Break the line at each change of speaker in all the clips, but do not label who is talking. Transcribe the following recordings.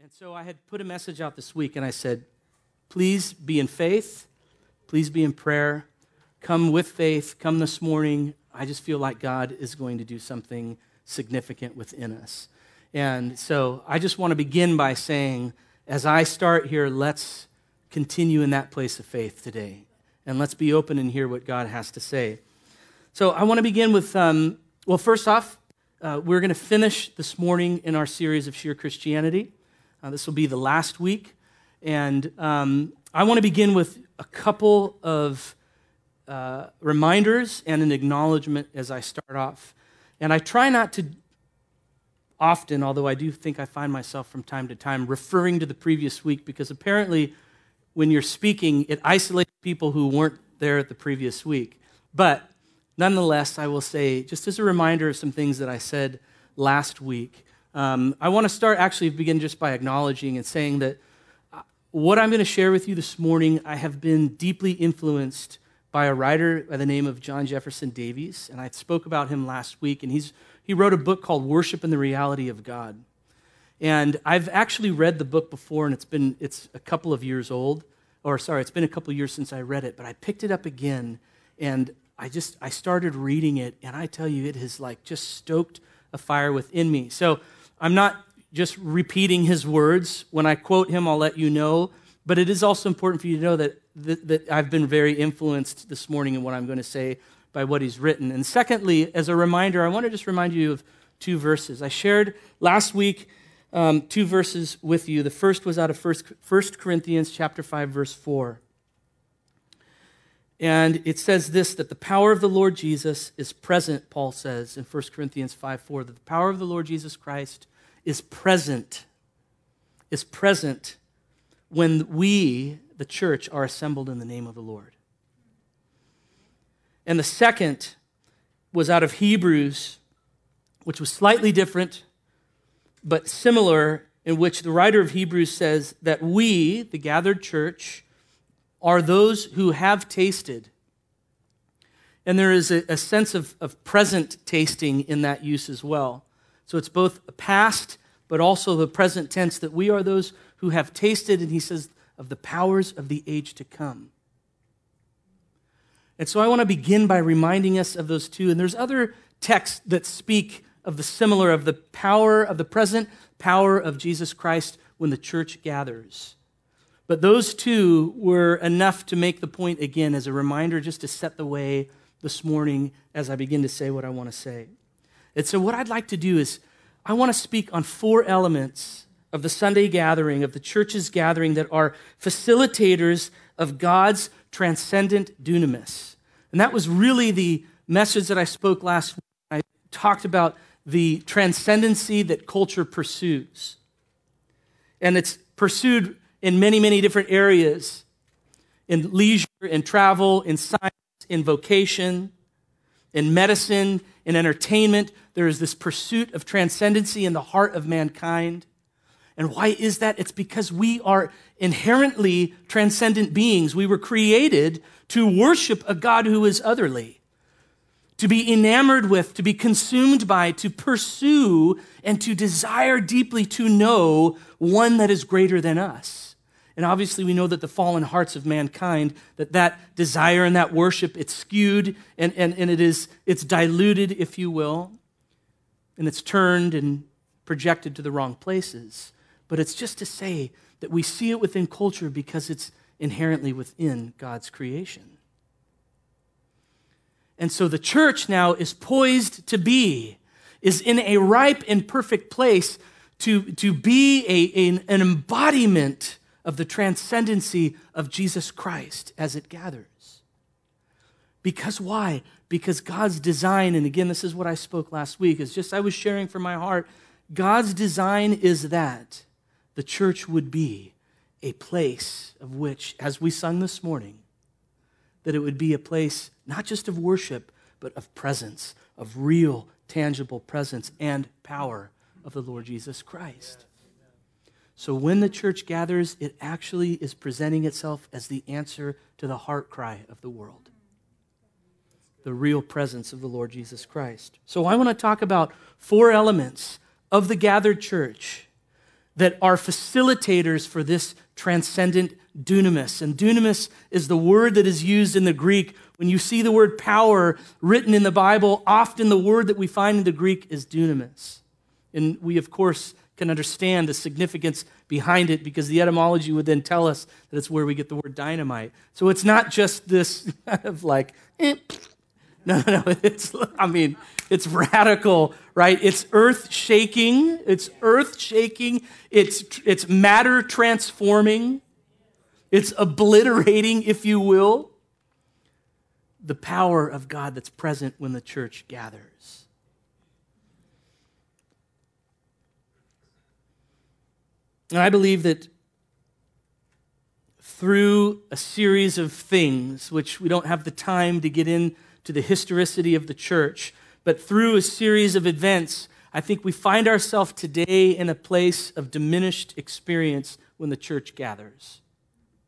And so I had put a message out this week and I said, please be in faith, please be in prayer, come with faith, come this morning. I just feel like God is going to do something significant within us. And so I just want to begin by saying, as I start here, let's continue in that place of faith today. And let's be open and hear what God has to say. So I want to begin with, um, well, first off, uh, we're going to finish this morning in our series of Sheer Christianity. Uh, this will be the last week. And um, I want to begin with a couple of uh, reminders and an acknowledgement as I start off. And I try not to often, although I do think I find myself from time to time referring to the previous week because apparently when you're speaking, it isolates people who weren't there at the previous week. But nonetheless, I will say, just as a reminder of some things that I said last week, um, I want to start actually begin just by acknowledging and saying that uh, what I'm going to share with you this morning, I have been deeply influenced by a writer by the name of John Jefferson Davis, and I spoke about him last week, and he's, he wrote a book called Worship and the Reality of God. And I've actually read the book before, and it's been it's a couple of years old, or sorry, it's been a couple of years since I read it, but I picked it up again, and I just I started reading it, and I tell you, it has like just stoked a fire within me. So I'm not just repeating his words. When I quote him, I'll let you know. But it is also important for you to know that, that, that I've been very influenced this morning in what I'm going to say by what he's written. And secondly, as a reminder, I want to just remind you of two verses. I shared last week um, two verses with you. The first was out of 1 Corinthians chapter 5, verse 4. And it says this that the power of the Lord Jesus is present, Paul says in 1 Corinthians 5 4, that the power of the Lord Jesus Christ is present, is present when we, the church, are assembled in the name of the Lord. And the second was out of Hebrews, which was slightly different, but similar, in which the writer of Hebrews says that we, the gathered church, are those who have tasted. And there is a, a sense of, of present tasting in that use as well. So it's both past, but also the present tense that we are those who have tasted, and he says, of the powers of the age to come. And so I want to begin by reminding us of those two. And there's other texts that speak of the similar, of the power of the present power of Jesus Christ when the church gathers. But those two were enough to make the point again as a reminder just to set the way this morning as I begin to say what I want to say. And so, what I'd like to do is, I want to speak on four elements of the Sunday gathering, of the church's gathering, that are facilitators of God's transcendent dunamis. And that was really the message that I spoke last week. I talked about the transcendency that culture pursues. And it's pursued in many, many different areas in leisure, in travel, in science, in vocation, in medicine, in entertainment. There is this pursuit of transcendency in the heart of mankind. And why is that? It's because we are inherently transcendent beings. We were created to worship a God who is otherly, to be enamored with, to be consumed by, to pursue, and to desire deeply to know one that is greater than us. And obviously, we know that the fallen hearts of mankind, that that desire and that worship, it's skewed and, and, and it is, it's diluted, if you will, and it's turned and projected to the wrong places. But it's just to say that we see it within culture because it's inherently within God's creation. And so the church now is poised to be, is in a ripe and perfect place to, to be a, an, an embodiment of the transcendency of Jesus Christ as it gathers. Because why? Because God's design, and again, this is what I spoke last week, is just I was sharing from my heart. God's design is that the church would be a place of which, as we sung this morning, that it would be a place not just of worship, but of presence, of real, tangible presence and power of the Lord Jesus Christ. So when the church gathers, it actually is presenting itself as the answer to the heart cry of the world the real presence of the Lord Jesus Christ. So I want to talk about four elements of the gathered church that are facilitators for this transcendent dunamis. And dunamis is the word that is used in the Greek. When you see the word power written in the Bible, often the word that we find in the Greek is dunamis. And we, of course, can understand the significance behind it because the etymology would then tell us that it's where we get the word dynamite. So it's not just this kind of like, eh. no, no, no. It's, I mean, it's radical, right? It's earth shaking. It's earth shaking. It's, it's matter transforming. It's obliterating, if you will, the power of God that's present when the church gathers. And I believe that through a series of things, which we don't have the time to get into the historicity of the church, but through a series of events, I think we find ourselves today in a place of diminished experience when the church gathers,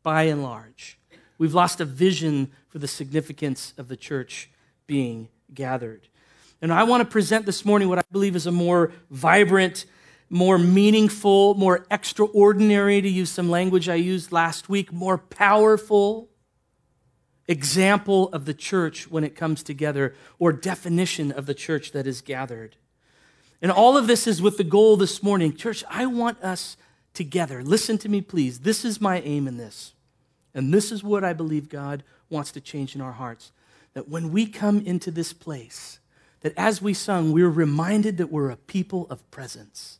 by and large. We've lost a vision for the significance of the church being gathered. And I want to present this morning what I believe is a more vibrant more meaningful, more extraordinary, to use some language I used last week, more powerful example of the church when it comes together, or definition of the church that is gathered. And all of this is with the goal this morning. Church, I want us together. Listen to me, please. This is my aim in this. And this is what I believe God wants to change in our hearts. That when we come into this place, that as we sung, we're reminded that we're a people of presence.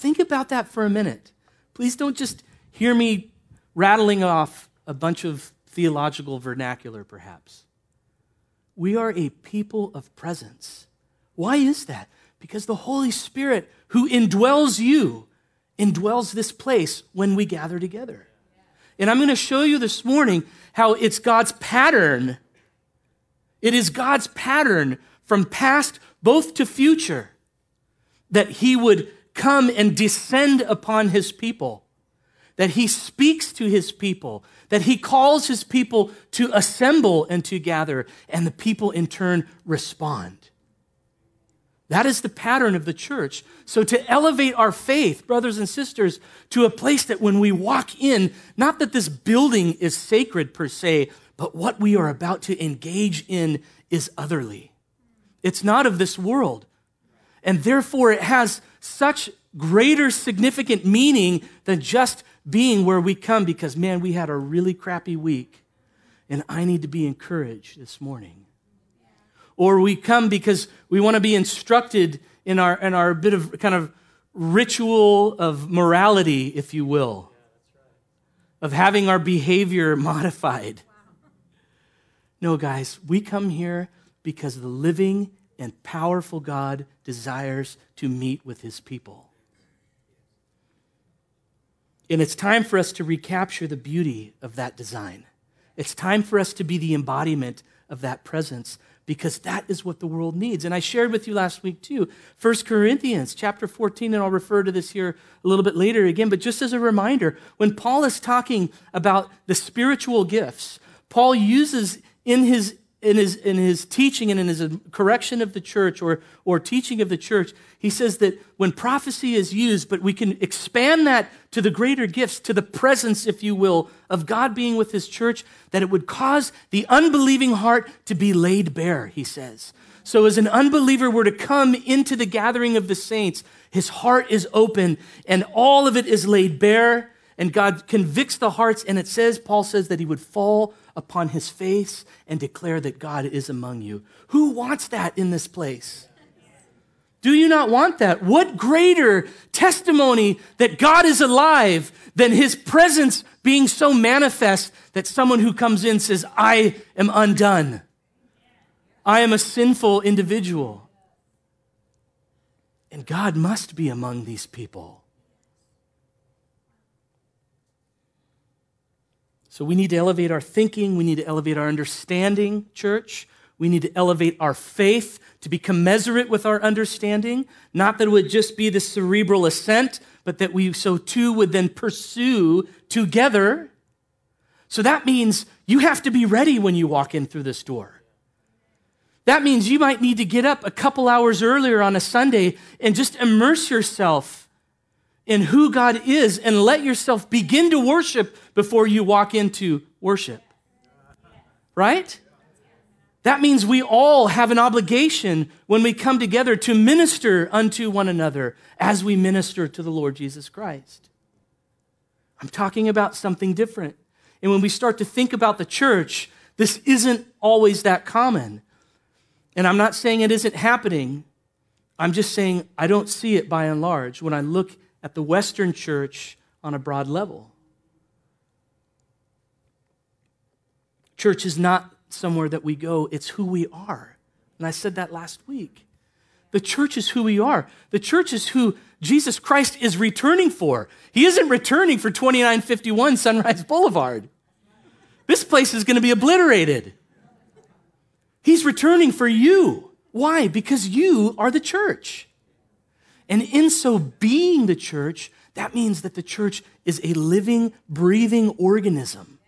Think about that for a minute. Please don't just hear me rattling off a bunch of theological vernacular, perhaps. We are a people of presence. Why is that? Because the Holy Spirit, who indwells you, indwells this place when we gather together. And I'm going to show you this morning how it's God's pattern. It is God's pattern from past both to future that He would come and descend upon his people, that he speaks to his people, that he calls his people to assemble and to gather, and the people in turn respond. That is the pattern of the church. So, to elevate our faith, brothers and sisters, to a place that when we walk in, not that this building is sacred per se, but what we are about to engage in is otherly. It's not of this world. And therefore, it has such greater significant meaning than just being where we come because, man, we had a really crappy week and I need to be encouraged this morning. Or we come because we want to be instructed in our, in our bit of kind of ritual of morality, if you will, of having our behavior modified. No, guys, we come here because the living and powerful God desires to meet with his people. And it's time for us to recapture the beauty of that design. It's time for us to be the embodiment of that presence because that is what the world needs. And I shared with you last week too, 1 Corinthians chapter 14, and I'll refer to this here a little bit later again, but just as a reminder, when Paul is talking about the spiritual gifts, Paul uses in his in his, in his teaching and in his correction of the church or, or teaching of the church, he says that when prophecy is used, but we can expand that to the greater gifts, to the presence, if you will, of God being with his church, that it would cause the unbelieving heart to be laid bare, he says. So, as an unbeliever were to come into the gathering of the saints, his heart is open and all of it is laid bare, and God convicts the hearts. And it says, Paul says, that he would fall upon his face and declare that God is among you. Who wants that in this place? Do you not want that? What greater testimony that God is alive than his presence being so manifest that someone who comes in says, I am undone. I am a sinful individual. And God must be among these people. So we need to elevate our thinking. We need to elevate our understanding, church. We need to elevate our faith to be commensurate with our understanding. Not that it would just be the cerebral assent, but that we so too would then pursue together. So that means you have to be ready when you walk in through this door. That means you might need to get up a couple hours earlier on a Sunday and just immerse yourself in who God is and let yourself begin to worship before you walk into worship. Right? That means we all have an obligation when we come together to minister unto one another as we minister to the Lord Jesus Christ. I'm talking about something different. And when we start to think about the church, this isn't always that common. And I'm not saying it isn't happening. I'm just saying I don't see it by and large when I look at the Western church on a broad level. Church is not somewhere that we go, it's who we are. And I said that last week. The church is who we are. The church is who Jesus Christ is returning for. He isn't returning for 2951 Sunrise Boulevard. This place is going to be obliterated. He's returning for you. Why? Because you are the church. And in so being the church, that means that the church is a living, breathing organism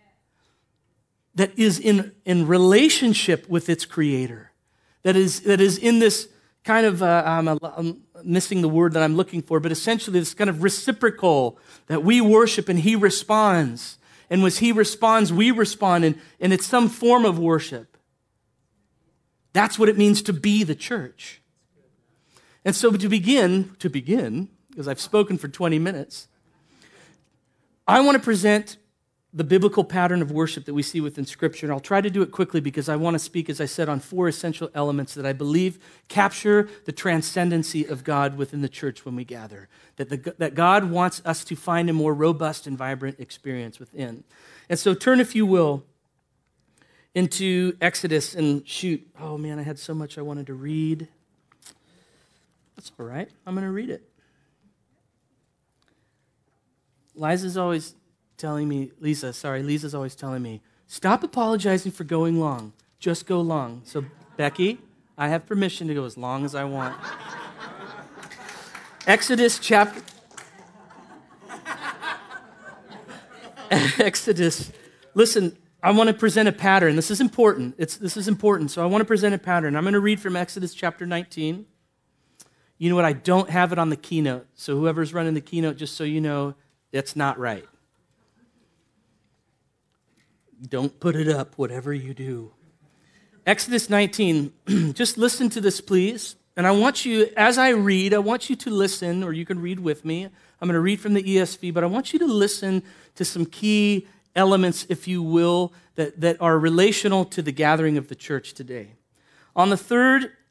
that is in, in relationship with its creator, that is, that is in this kind of, uh, I'm, I'm missing the word that I'm looking for, but essentially this kind of reciprocal that we worship and he responds. And as he responds, we respond, and, and it's some form of worship. That's what it means to be the church. And so to begin, to begin, because I've spoken for 20 minutes, I want to present the biblical pattern of worship that we see within Scripture. And I'll try to do it quickly because I want to speak, as I said, on four essential elements that I believe capture the transcendency of God within the church when we gather. That, the, that God wants us to find a more robust and vibrant experience within. And so turn, if you will, into Exodus and shoot. Oh man, I had so much I wanted to read. That's all right. I'm going to read it. Liza's always telling me, Lisa, sorry, Lisa's always telling me, stop apologizing for going long. Just go long. So, Becky, I have permission to go as long as I want. Exodus chapter. Exodus. Listen, I want to present a pattern. This is important. It's, this is important. So I want to present a pattern. I'm going to read from Exodus chapter 19. You know what? I don't have it on the keynote. So whoever's running the keynote, just so you know, that's not right. Don't put it up, whatever you do. Exodus 19, just listen to this, please. And I want you, as I read, I want you to listen, or you can read with me. I'm going to read from the ESV, but I want you to listen to some key elements, if you will, that, that are relational to the gathering of the church today. On the third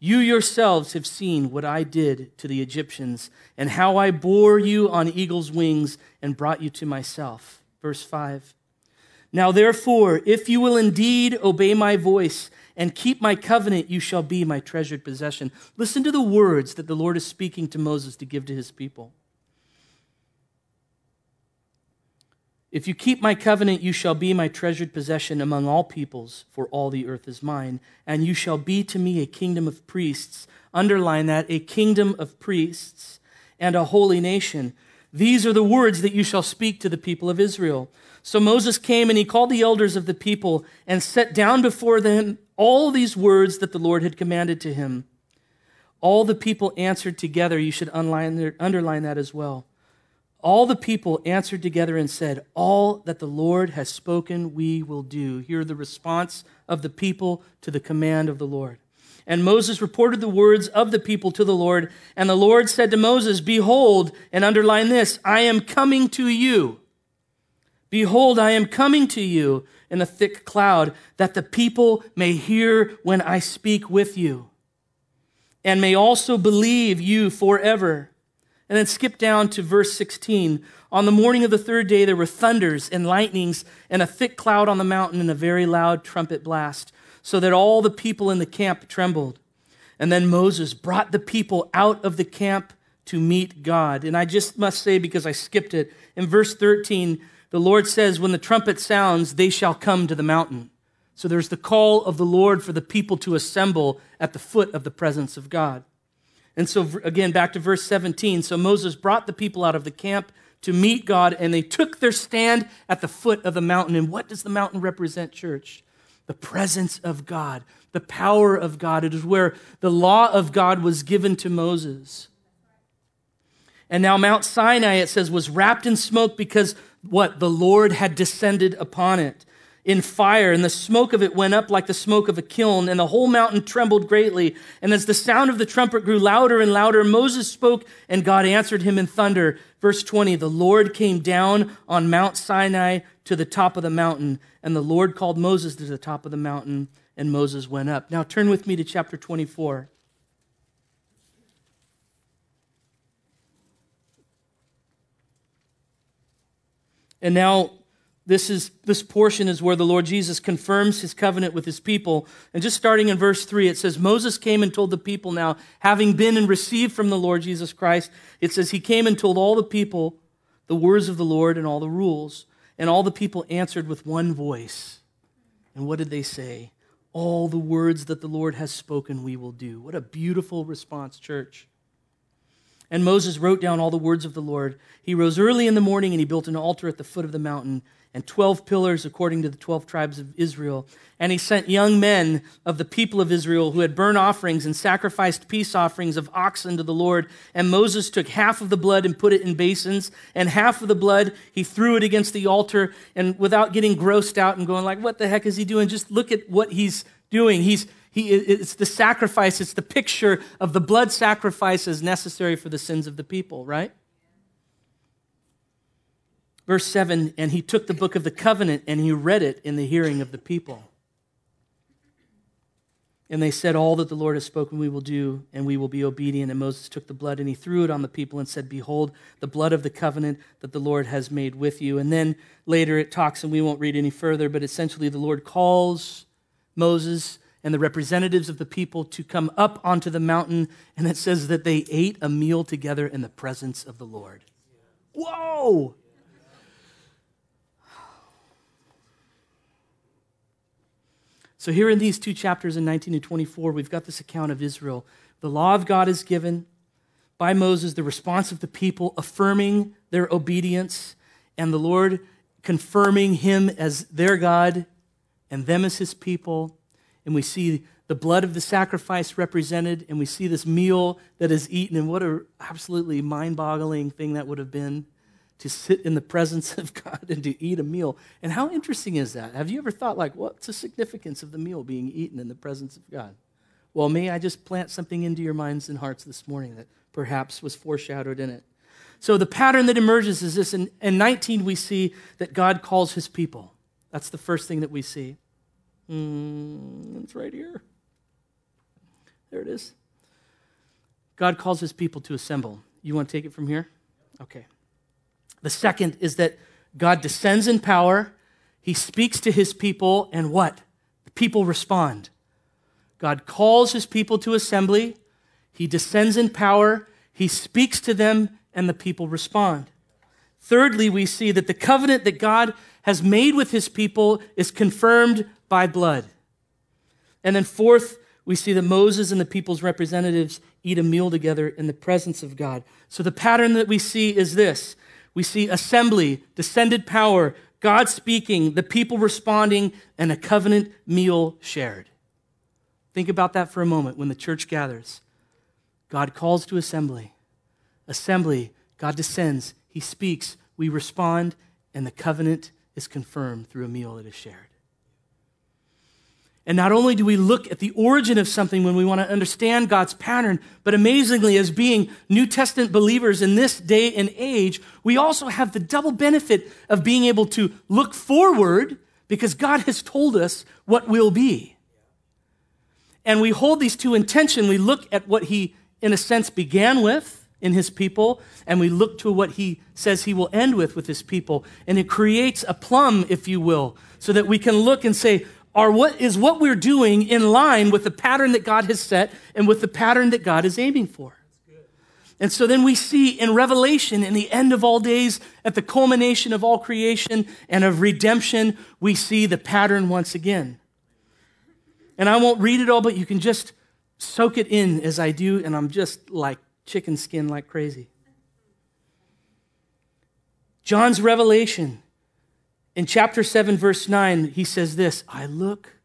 You yourselves have seen what I did to the Egyptians, and how I bore you on eagle's wings and brought you to myself. Verse 5. Now therefore, if you will indeed obey my voice, and keep my covenant, you shall be my treasured possession. Listen to the words that the Lord is speaking to Moses to give to his people. If you keep my covenant, you shall be my treasured possession among all peoples, for all the earth is mine. And you shall be to me a kingdom of priests. Underline that a kingdom of priests and a holy nation. These are the words that you shall speak to the people of Israel. So Moses came and he called the elders of the people and set down before them all these words that the Lord had commanded to him. All the people answered together. You should underline that as well. All the people answered together and said, All that the Lord has spoken, we will do. Hear the response of the people to the command of the Lord. And Moses reported the words of the people to the Lord. And the Lord said to Moses, Behold, and underline this, I am coming to you. Behold, I am coming to you in a thick cloud, that the people may hear when I speak with you, and may also believe you forever. And then skip down to verse 16. On the morning of the third day, there were thunders and lightnings and a thick cloud on the mountain and a very loud trumpet blast, so that all the people in the camp trembled. And then Moses brought the people out of the camp to meet God. And I just must say, because I skipped it, in verse 13, the Lord says, when the trumpet sounds, they shall come to the mountain. So there's the call of the Lord for the people to assemble at the foot of the presence of God. And so, again, back to verse 17. So Moses brought the people out of the camp to meet God, and they took their stand at the foot of the mountain. And what does the mountain represent, church? The presence of God, the power of God. It is where the law of God was given to Moses. And now Mount Sinai, it says, was wrapped in smoke because what? The Lord had descended upon it in fire, and the smoke of it went up like the smoke of a kiln, and the whole mountain trembled greatly. And as the sound of the trumpet grew louder and louder, Moses spoke, and God answered him in thunder. Verse 20 The Lord came down on Mount Sinai to the top of the mountain, and the Lord called Moses to the top of the mountain, and Moses went up. Now turn with me to chapter 24. And now this is this portion is where the Lord Jesus confirms his covenant with his people. And just starting in verse 3, it says Moses came and told the people now, having been and received from the Lord Jesus Christ, it says he came and told all the people the words of the Lord and all the rules. And all the people answered with one voice. And what did they say? All the words that the Lord has spoken, we will do. What a beautiful response, church. And Moses wrote down all the words of the Lord. He rose early in the morning and he built an altar at the foot of the mountain and 12 pillars according to the 12 tribes of Israel. And he sent young men of the people of Israel who had burnt offerings and sacrificed peace offerings of oxen to the Lord. And Moses took half of the blood and put it in basins, and half of the blood he threw it against the altar. And without getting grossed out and going like, what the heck is he doing? Just look at what he's doing. He's he, it's the sacrifice, it's the picture of the blood sacrifice as necessary for the sins of the people, right? Verse 7 And he took the book of the covenant and he read it in the hearing of the people. And they said, All that the Lord has spoken, we will do, and we will be obedient. And Moses took the blood and he threw it on the people and said, Behold, the blood of the covenant that the Lord has made with you. And then later it talks, and we won't read any further, but essentially the Lord calls Moses and the representatives of the people to come up onto the mountain. And it says that they ate a meal together in the presence of the Lord. Whoa! So, here in these two chapters in 19 and 24, we've got this account of Israel. The law of God is given by Moses, the response of the people affirming their obedience, and the Lord confirming him as their God and them as his people. And we see the blood of the sacrifice represented, and we see this meal that is eaten, and what an absolutely mind boggling thing that would have been to sit in the presence of God and to eat a meal. And how interesting is that? Have you ever thought, like, what's the significance of the meal being eaten in the presence of God? Well, may I just plant something into your minds and hearts this morning that perhaps was foreshadowed in it. So, the pattern that emerges is this. In, in 19, we see that God calls his people. That's the first thing that we see. Mm, it's right here. There it is. God calls his people to assemble. You want to take it from here? Okay. The second is that God descends in power, he speaks to his people, and what? The people respond. God calls his people to assembly, he descends in power, he speaks to them, and the people respond. Thirdly, we see that the covenant that God has made with his people is confirmed by blood. And then, fourth, we see that Moses and the people's representatives eat a meal together in the presence of God. So the pattern that we see is this we see assembly, descended power, God speaking, the people responding, and a covenant meal shared. Think about that for a moment when the church gathers. God calls to assembly. Assembly, God descends, He speaks, we respond, and the covenant is confirmed through a meal that is shared. And not only do we look at the origin of something when we want to understand God's pattern, but amazingly, as being New Testament believers in this day and age, we also have the double benefit of being able to look forward because God has told us what will be. And we hold these two in tension. We look at what He, in a sense, began with in His people, and we look to what He says He will end with with His people. And it creates a plumb, if you will, so that we can look and say, are what is what we're doing in line with the pattern that God has set and with the pattern that God is aiming for. And so then we see in Revelation, in the end of all days, at the culmination of all creation and of redemption, we see the pattern once again. And I won't read it all, but you can just soak it in as I do, and I'm just like chicken skin like crazy. John's revelation in chapter 7, verse 9, he says this I look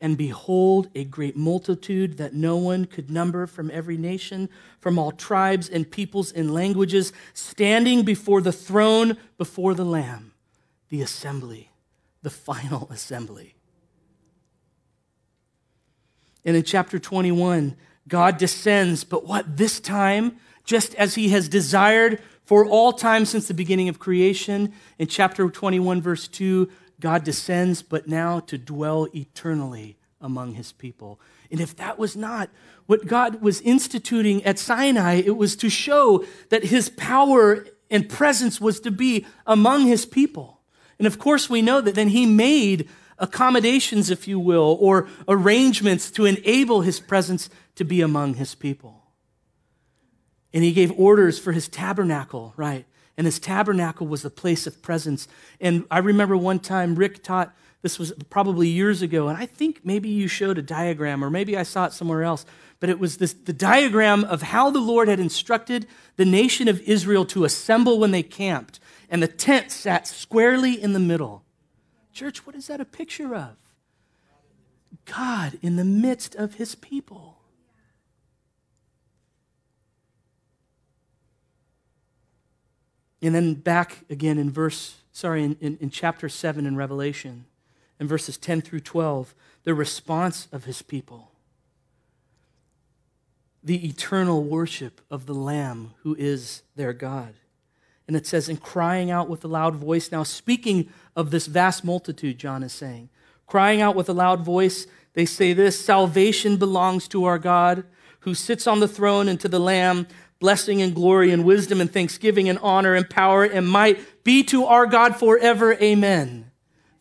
and behold a great multitude that no one could number from every nation, from all tribes and peoples and languages, standing before the throne, before the Lamb, the assembly, the final assembly. And in chapter 21, God descends, but what this time, just as he has desired for all time since the beginning of creation. In chapter 21, verse 2, God descends, but now to dwell eternally among his people. And if that was not what God was instituting at Sinai, it was to show that his power and presence was to be among his people. And of course, we know that then he made accommodations, if you will, or arrangements to enable his presence to be among his people. And he gave orders for his tabernacle, right? And his tabernacle was the place of presence. And I remember one time Rick taught this was probably years ago, and I think maybe you showed a diagram, or maybe I saw it somewhere else. But it was this, the diagram of how the Lord had instructed the nation of Israel to assemble when they camped. And the tent sat squarely in the middle. Church, what is that a picture of? God in the midst of his people. And then back again in verse, sorry, in, in, in chapter 7 in Revelation in verses 10 through 12, the response of his people, the eternal worship of the Lamb who is their God. And it says, in crying out with a loud voice, now speaking of this vast multitude, John is saying, crying out with a loud voice, they say this salvation belongs to our God who sits on the throne and to the Lamb. Blessing and glory and wisdom and thanksgiving and honor and power and might be to our God forever. Amen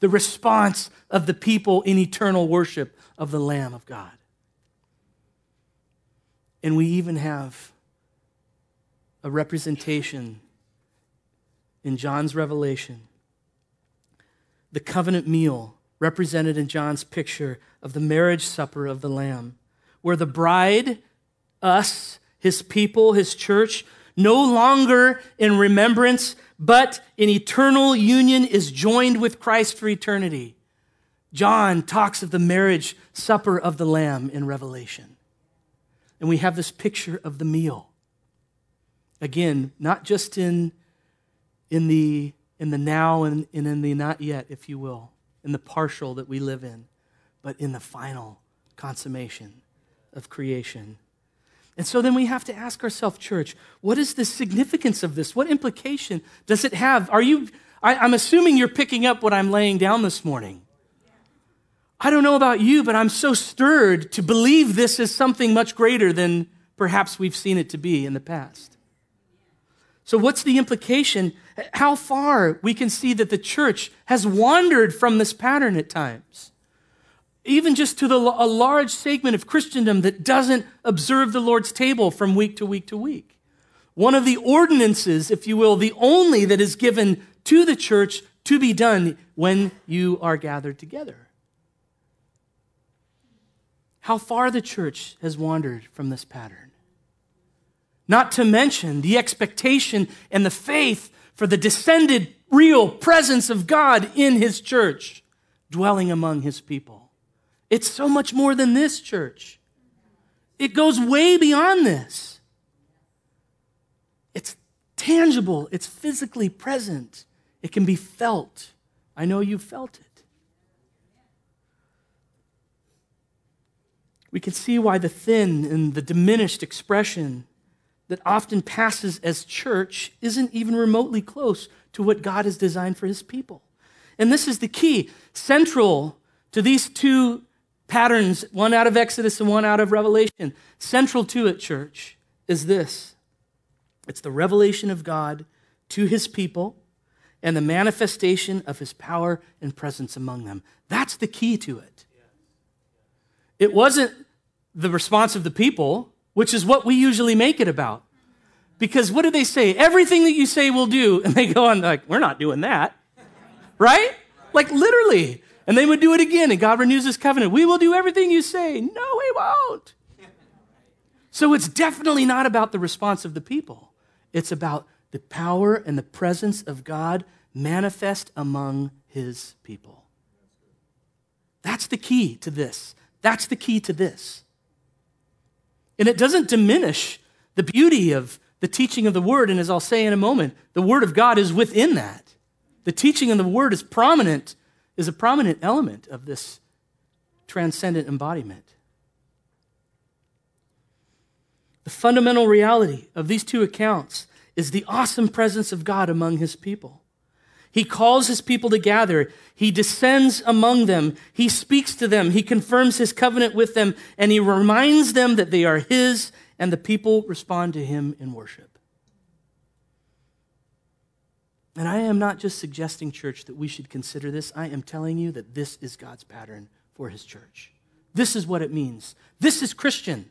the response of the people in eternal worship of the Lamb of God. And we even have a representation in John's revelation. The covenant meal represented in John's picture of the marriage supper of the Lamb, where the bride, us, his people, his church, no longer in remembrance but in eternal union is joined with Christ for eternity. John talks of the marriage supper of the Lamb in Revelation. And we have this picture of the meal. Again, not just in, in, the, in the now and, and in the not yet, if you will, in the partial that we live in, but in the final consummation of creation and so then we have to ask ourselves, church, what is the significance of this? What implication does it have? Are you, I, I'm assuming you're picking up what I'm laying down this morning. I don't know about you, but I'm so stirred to believe this is something much greater than perhaps we've seen it to be in the past. So, what's the implication? How far we can see that the church has wandered from this pattern at times even just to the, a large segment of Christendom that doesn't observe the Lord's table from week to week to week. One of the ordinances, if you will, the only that is given to the church to be done when you are gathered together. How far the church has wandered from this pattern. Not to mention the expectation and the faith for the descended, real presence of God in his church, dwelling among his people. It's so much more than this, church. It goes way beyond this. It's tangible, it's physically present, it can be felt. I know you felt it. We can see why the thin and the diminished expression that often passes as church isn't even remotely close to what God has designed for his people. And this is the key. Central to these two patterns, one out of Exodus and one out of Revelation. Central to it, church, is this it's the revelation of God to his people and the manifestation of his power and presence among them. That's the key to it. It wasn't the response of the people, which is what we usually make it about. Because what do they say? Everything that you say we'll do. And they go on, like, we're not doing that. Right? Like literally. And they would do it again, and God renews his covenant. We will do everything you say. No, we won't. So it's definitely not about the response of the people, it's about the power and the presence of God manifest among his people. That's the key to this. That's the key to this. And it doesn't diminish the beauty of the teaching of the word. And as I'll say in a moment, the word of God is within that. The teaching of the word is prominent is a prominent element of this transcendent embodiment. The fundamental reality of these two accounts is the awesome presence of God among his people. He calls his people to gather. He descends among them. He speaks to them. He confirms his covenant with them, and he reminds them that they are his, and the people respond to him in worship. And I am not just suggesting, church, that we should consider this. I am telling you that this is God's pattern for his church. This is what it means. This is Christian.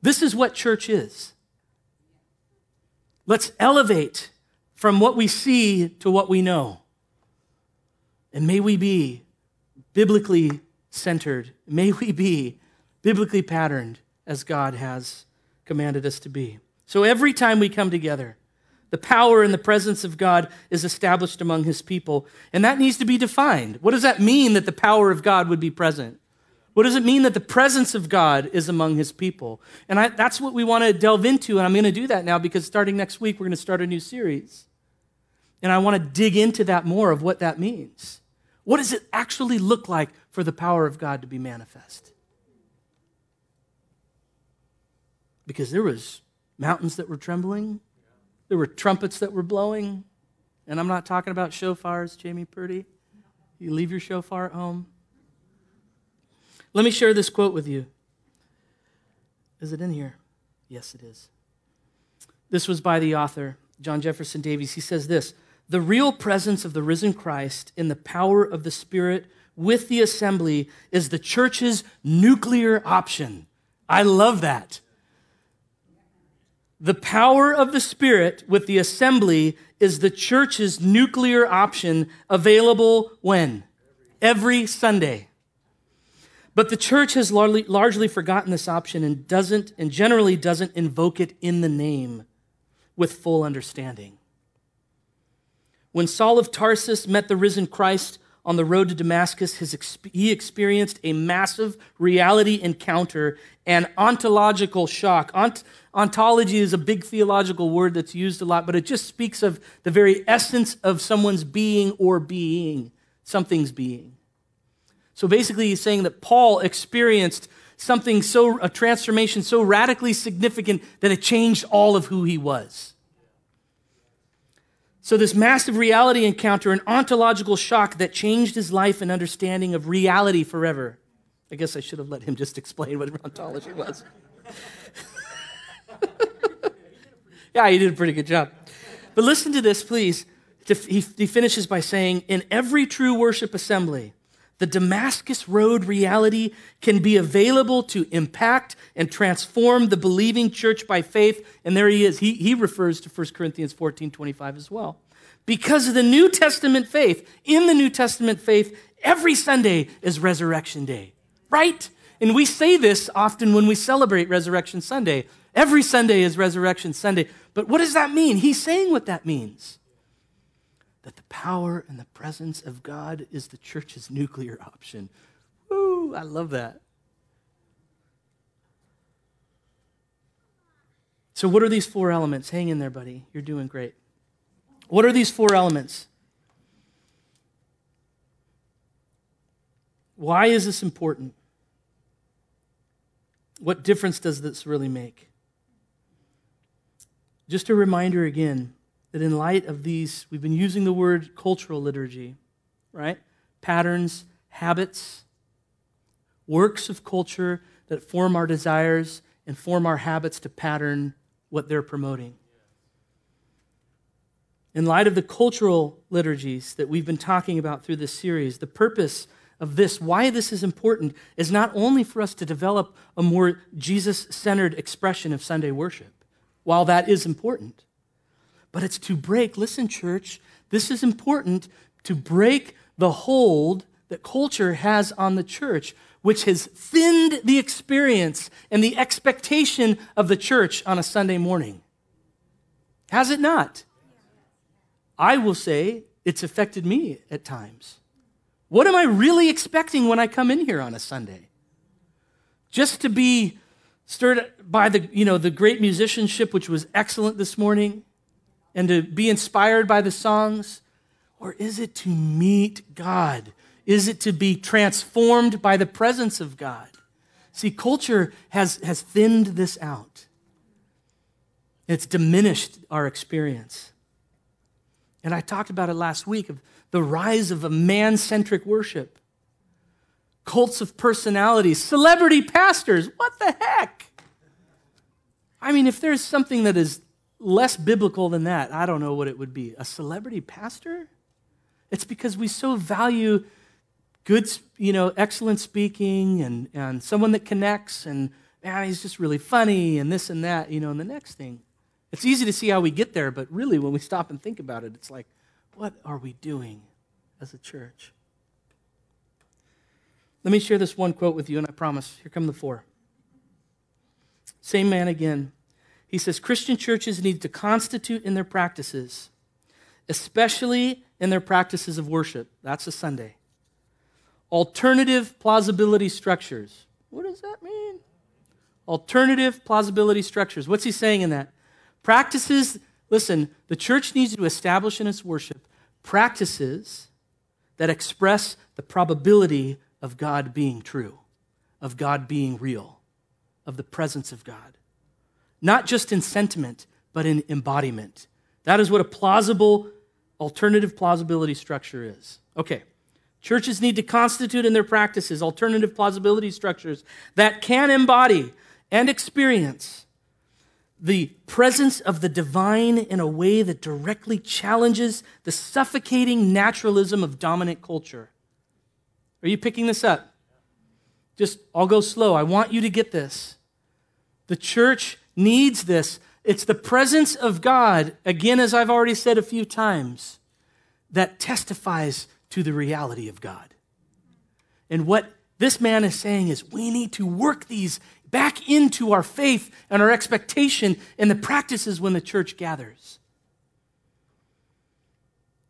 This is what church is. Let's elevate from what we see to what we know. And may we be biblically centered. May we be biblically patterned as God has commanded us to be. So every time we come together, the power and the presence of God is established among his people. And that needs to be defined. What does that mean that the power of God would be present? What does it mean that the presence of God is among his people? And I, that's what we want to delve into. And I'm going to do that now because starting next week, we're going to start a new series. And I want to dig into that more of what that means. What does it actually look like for the power of God to be manifest? Because there was mountains that were trembling, there were trumpets that were blowing. And I'm not talking about shofars, Jamie Purdy. You leave your shofar at home. Let me share this quote with you. Is it in here? Yes, it is. This was by the author, John Jefferson Davis. He says this The real presence of the risen Christ in the power of the Spirit with the assembly is the church's nuclear option. I love that. The power of the Spirit with the assembly is the church's nuclear option available when? Every Sunday. But the church has largely, largely forgotten this option and doesn't, and generally doesn't invoke it in the name with full understanding. When Saul of Tarsus met the risen Christ on the road to Damascus, his, he experienced a massive reality encounter and ontological shock. Ont, ontology is a big theological word that's used a lot, but it just speaks of the very essence of someone's being or being, something's being. So basically, he's saying that Paul experienced something so, a transformation so radically significant that it changed all of who he was. So, this massive reality encounter, an ontological shock that changed his life and understanding of reality forever. I guess I should have let him just explain what ontology was. yeah, he did a pretty good job. But listen to this, please. He, he finishes by saying, In every true worship assembly, the Damascus Road reality can be available to impact and transform the believing church by faith. And there he is. He, he refers to 1 Corinthians 14 25 as well. Because of the New Testament faith, in the New Testament faith, every Sunday is Resurrection Day, right? And we say this often when we celebrate Resurrection Sunday. Every Sunday is Resurrection Sunday. But what does that mean? He's saying what that means power and the presence of God is the church's nuclear option. Woo, I love that. So, what are these four elements? Hang in there, buddy. You're doing great. What are these four elements? Why is this important? What difference does this really make? Just a reminder again that in light of these, we've been using the word cultural liturgy, right? Patterns, habits, works of culture that form our desires and form our habits to pattern what they're promoting. In light of the cultural liturgies that we've been talking about through this series, the purpose of this, why this is important, is not only for us to develop a more Jesus centered expression of Sunday worship, while that is important. But it's to break, listen, church, this is important to break the hold that culture has on the church, which has thinned the experience and the expectation of the church on a Sunday morning. Has it not? I will say it's affected me at times. What am I really expecting when I come in here on a Sunday? Just to be stirred by the, you know, the great musicianship, which was excellent this morning, and to be inspired by the songs? Or is it to meet God? Is it to be transformed by the presence of God? See, culture has, has thinned this out. It's diminished our experience. And I talked about it last week of the rise of a man centric worship, cults of personality, celebrity pastors. What the heck? I mean, if there's something that is less biblical than that, I don't know what it would be. A celebrity pastor? It's because we so value good, you know, excellent speaking and, and someone that connects and man, he's just really funny and this and that, you know, and the next thing. It's easy to see how we get there, but really when we stop and think about it, it's like, what are we doing as a church? Let me share this one quote with you, and I promise, here come the four. Same man again. He says Christian churches need to constitute in their practices, especially in their practices of worship. That's a Sunday. Alternative plausibility structures. What does that mean? Alternative plausibility structures. What's he saying in that? Practices, listen, the church needs to establish in its worship practices that express the probability of God being true, of God being real, of the presence of God. Not just in sentiment, but in embodiment. That is what a plausible, alternative plausibility structure is. Okay. Churches need to constitute in their practices alternative plausibility structures that can embody and experience the presence of the divine in a way that directly challenges the suffocating naturalism of dominant culture. Are you picking this up? Just, I'll go slow. I want you to get this. The church needs this. It's the presence of God, again, as I've already said a few times, that testifies to the reality of God. And what this man is saying is we need to work these back into our faith and our expectation and the practices when the church gathers.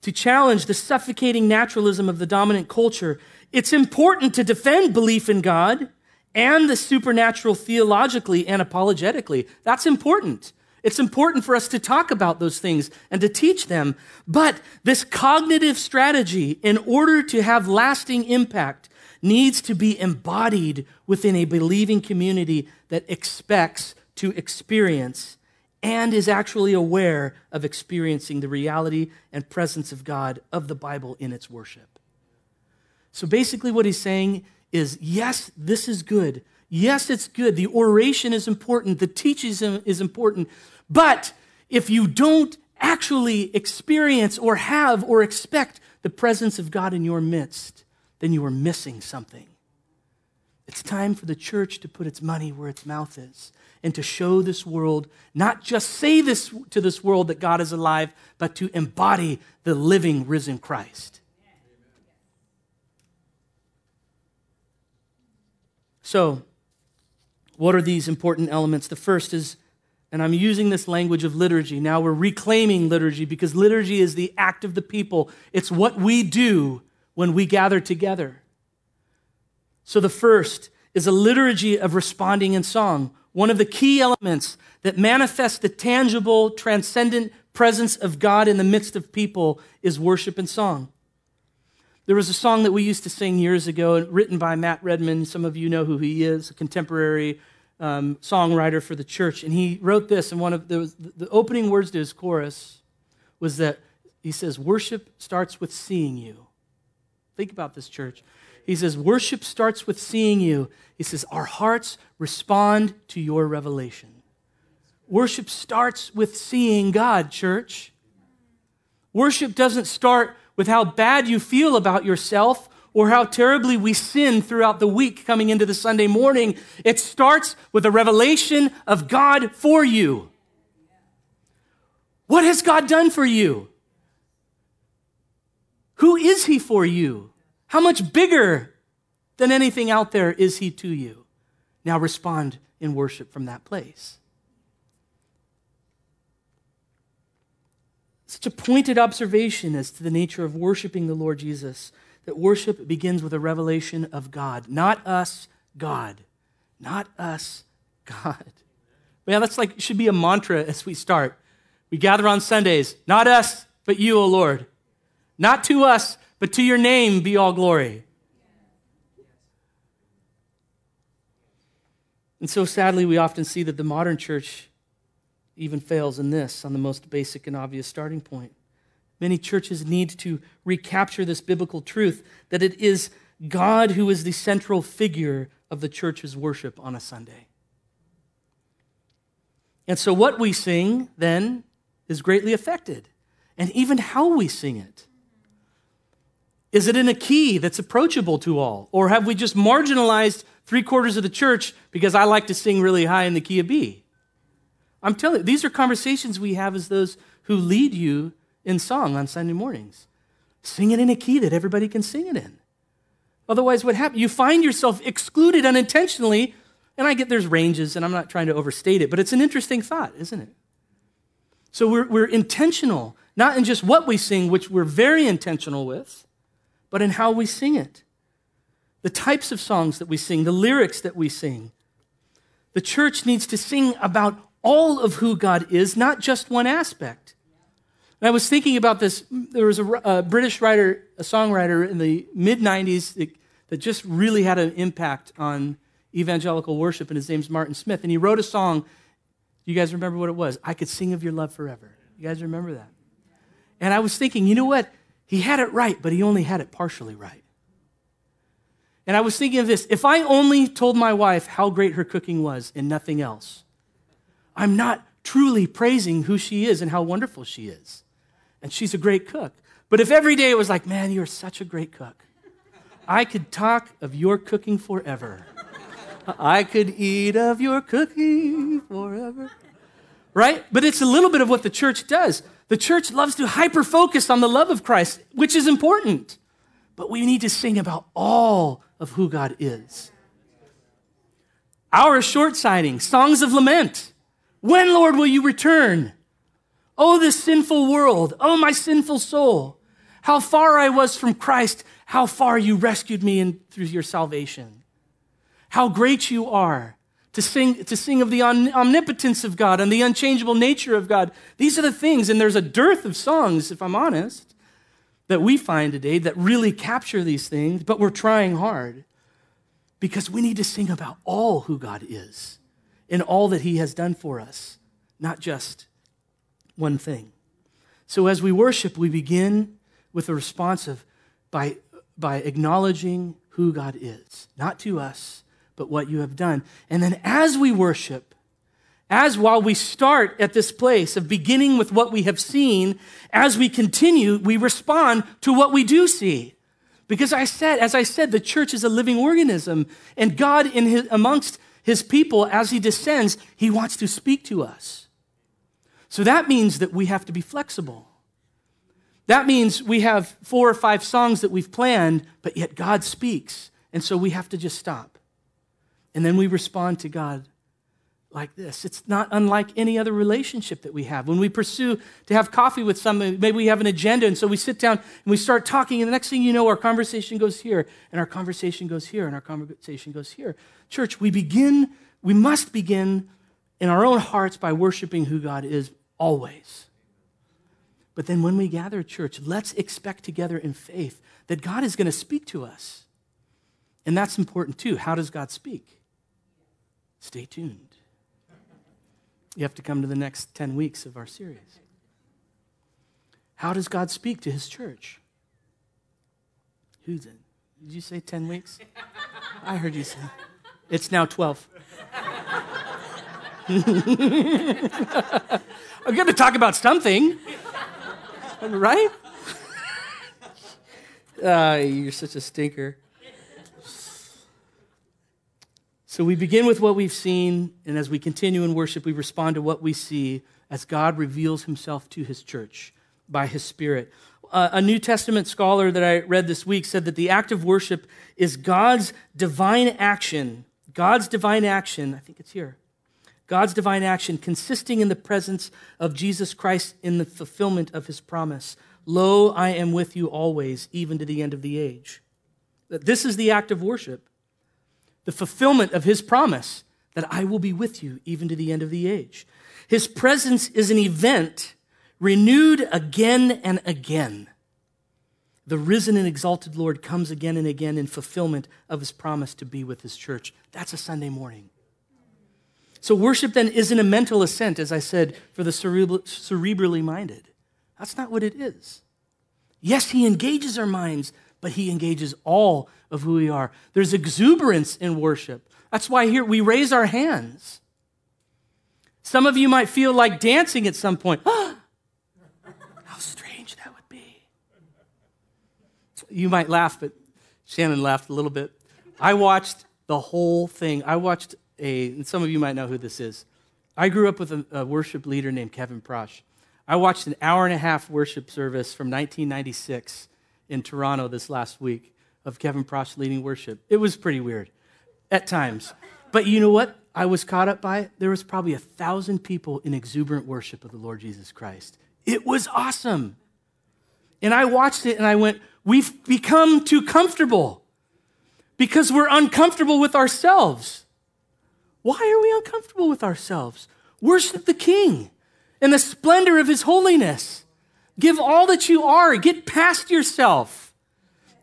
To challenge the suffocating naturalism of the dominant culture, it's important to defend belief in God and the supernatural theologically and apologetically. That's important. It's important for us to talk about those things and to teach them. But this cognitive strategy, in order to have lasting impact, needs to be embodied within a believing community that expects to experience and is actually aware of experiencing the reality and presence of God of the Bible in its worship. So basically, what he's saying is yes, this is good. Yes, it's good. The oration is important. The teaching is important. But if you don't actually experience or have or expect the presence of God in your midst, then you are missing something. It's time for the church to put its money where its mouth is and to show this world, not just say this to this world that God is alive, but to embody the living, risen Christ. So, what are these important elements? The first is, and I'm using this language of liturgy. Now we're reclaiming liturgy because liturgy is the act of the people, it's what we do when we gather together. So, the first is a liturgy of responding in song. One of the key elements that manifests the tangible, transcendent presence of God in the midst of people is worship and song. There was a song that we used to sing years ago, written by Matt Redman. Some of you know who he is, a contemporary um, songwriter for the church. And he wrote this, and one of the, the opening words to his chorus was that he says, Worship starts with seeing you. Think about this, church. He says, Worship starts with seeing you. He says, Our hearts respond to your revelation. Worship starts with seeing God, church. Worship doesn't start with how bad you feel about yourself or how terribly we sin throughout the week coming into the Sunday morning. It starts with a revelation of God for you. What has God done for you? Who is He for you? How much bigger than anything out there is He to you? Now respond in worship from that place. Such a pointed observation as to the nature of worshiping the Lord Jesus that worship begins with a revelation of God, not us, God. Not us, God. Man, that's like, should be a mantra as we start. We gather on Sundays, not us, but you, O Lord. Not to us, but to your name be all glory. And so sadly, we often see that the modern church even fails in this on the most basic and obvious starting point. Many churches need to recapture this biblical truth that it is God who is the central figure of the church's worship on a Sunday. And so, what we sing then is greatly affected, and even how we sing it. Is it in a key that's approachable to all? Or have we just marginalized three quarters of the church because I like to sing really high in the key of B? I'm telling you, these are conversations we have as those who lead you in song on Sunday mornings. Sing it in a key that everybody can sing it in. Otherwise, what happens? You find yourself excluded unintentionally. And I get there's ranges, and I'm not trying to overstate it, but it's an interesting thought, isn't it? So we're, we're intentional, not in just what we sing, which we're very intentional with, but in how we sing it. The types of songs that we sing, the lyrics that we sing. The church needs to sing about all of who God is, not just one aspect. And I was thinking about this. There was a, a British writer, a songwriter in the mid 90s that, that just really had an impact on evangelical worship, and his name's Martin Smith. And he wrote a song. You guys remember what it was? I could sing of your love forever. You guys remember that? And I was thinking, you know what? He had it right, but he only had it partially right. And I was thinking of this if I only told my wife how great her cooking was and nothing else, I'm not truly praising who she is and how wonderful she is and she's a great cook. But if every day it was like, man, you're such a great cook, I could talk of your cooking forever. I could eat of your cooking forever. Right? But it's a little bit of what the church does. The church loves to hyper focus on the love of Christ, which is important. But we need to sing about all of who God is. Our short sighting, songs of lament. When, Lord, will you return? Oh, this sinful world. Oh, my sinful soul. How far I was from Christ. How far you rescued me in, through your salvation. How great you are to sing, to sing of the omnipotence of God and the unchangeable nature of God. These are the things, and there's a dearth of songs, if I'm honest, that we find today that really capture these things, but we're trying hard because we need to sing about all who God is and all that He has done for us, not just one thing. So as we worship, we begin with a response of by, by acknowledging who God is, not to us, but what you have done. And then as we worship, as while we start at this place of beginning with what we have seen, as we continue, we respond to what we do see. Because I said, as I said, the church is a living organism, and God in his, amongst his people, as he descends, he wants to speak to us. So that means that we have to be flexible. That means we have four or five songs that we've planned, but yet God speaks. And so we have to just stop. And then we respond to God like this. It's not unlike any other relationship that we have. When we pursue to have coffee with somebody, maybe we have an agenda, and so we sit down and we start talking, and the next thing you know, our conversation goes here, and our conversation goes here, and our conversation goes here. Church, we begin, we must begin in our own hearts by worshiping who God is always. But then when we gather church, let's expect together in faith that God is going to speak to us. And that's important too. How does God speak? Stay tuned. You have to come to the next 10 weeks of our series. How does God speak to his church? Who's it? Did you say 10 weeks? I heard you say. It's now 12. I'm going to talk about something, right? Uh, you're such a stinker. So we begin with what we've seen, and as we continue in worship, we respond to what we see as God reveals himself to his church by his Spirit. Uh, a New Testament scholar that I read this week said that the act of worship is God's divine action. God's divine action, I think it's here. God's divine action consisting in the presence of Jesus Christ in the fulfillment of his promise. Lo, I am with you always, even to the end of the age. This is the act of worship, the fulfillment of his promise that I will be with you even to the end of the age. His presence is an event renewed again and again. The risen and exalted Lord comes again and again in fulfillment of his promise to be with his church. That's a Sunday morning. So, worship then isn't a mental assent, as I said, for the cerebrally minded. That's not what it is. Yes, he engages our minds, but he engages all of who we are. There's exuberance in worship. That's why here we raise our hands. Some of you might feel like dancing at some point. How strange that would be. You might laugh, but Shannon laughed a little bit. I watched the whole thing. I watched a, and some of you might know who this is. I grew up with a, a worship leader named Kevin Prosch. I watched an hour and a half worship service from 1996 in Toronto this last week of Kevin Prosch leading worship. It was pretty weird at times. But you know what? I was caught up by it. There was probably a thousand people in exuberant worship of the Lord Jesus Christ. It was awesome. And I watched it and I went, We've become too comfortable because we're uncomfortable with ourselves. Why are we uncomfortable with ourselves? Worship the King in the splendor of His holiness. Give all that you are. Get past yourself.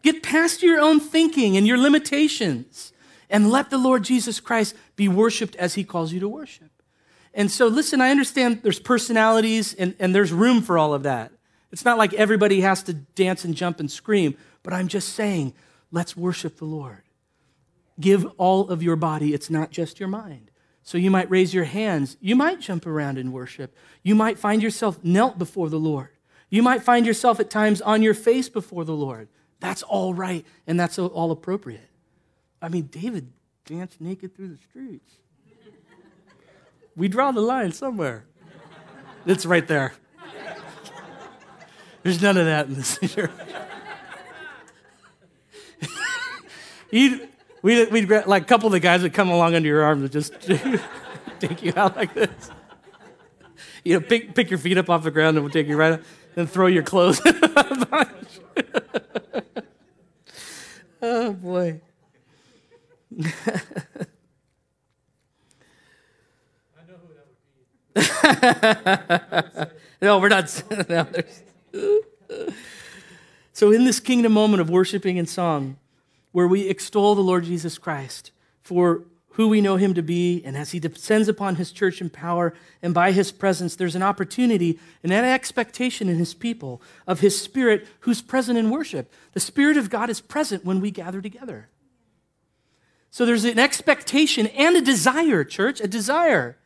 Get past your own thinking and your limitations. And let the Lord Jesus Christ be worshiped as He calls you to worship. And so, listen, I understand there's personalities and, and there's room for all of that. It's not like everybody has to dance and jump and scream, but I'm just saying, let's worship the Lord give all of your body, it's not just your mind. So you might raise your hands. You might jump around in worship. You might find yourself knelt before the Lord. You might find yourself at times on your face before the Lord. That's all right and that's all appropriate. I mean, David danced naked through the streets. We draw the line somewhere. It's right there. There's none of that in this church. We'd, we'd like a couple of the guys would come along under your arm and just take you out like this. You know, pick, pick your feet up off the ground and we'll take you right up and throw your clothes oh, boy. I know who that would be. No, we're not. No, so, in this kingdom moment of worshiping and song, where we extol the Lord Jesus Christ for who we know him to be, and as he descends upon his church in power and by his presence, there's an opportunity and an expectation in his people of his spirit who's present in worship. The Spirit of God is present when we gather together. So there's an expectation and a desire, church, a desire.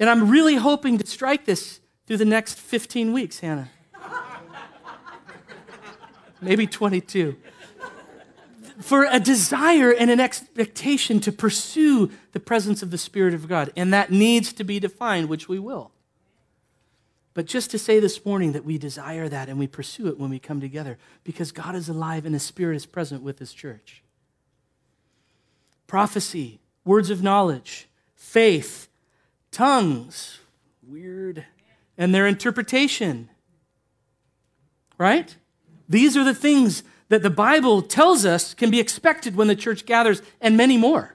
And I'm really hoping to strike this through the next 15 weeks, Hannah. Maybe 22 for a desire and an expectation to pursue the presence of the Spirit of God. And that needs to be defined, which we will. But just to say this morning that we desire that and we pursue it when we come together because God is alive and His Spirit is present with His church. Prophecy, words of knowledge, faith, tongues, weird, and their interpretation. Right? These are the things that the Bible tells us can be expected when the church gathers, and many more.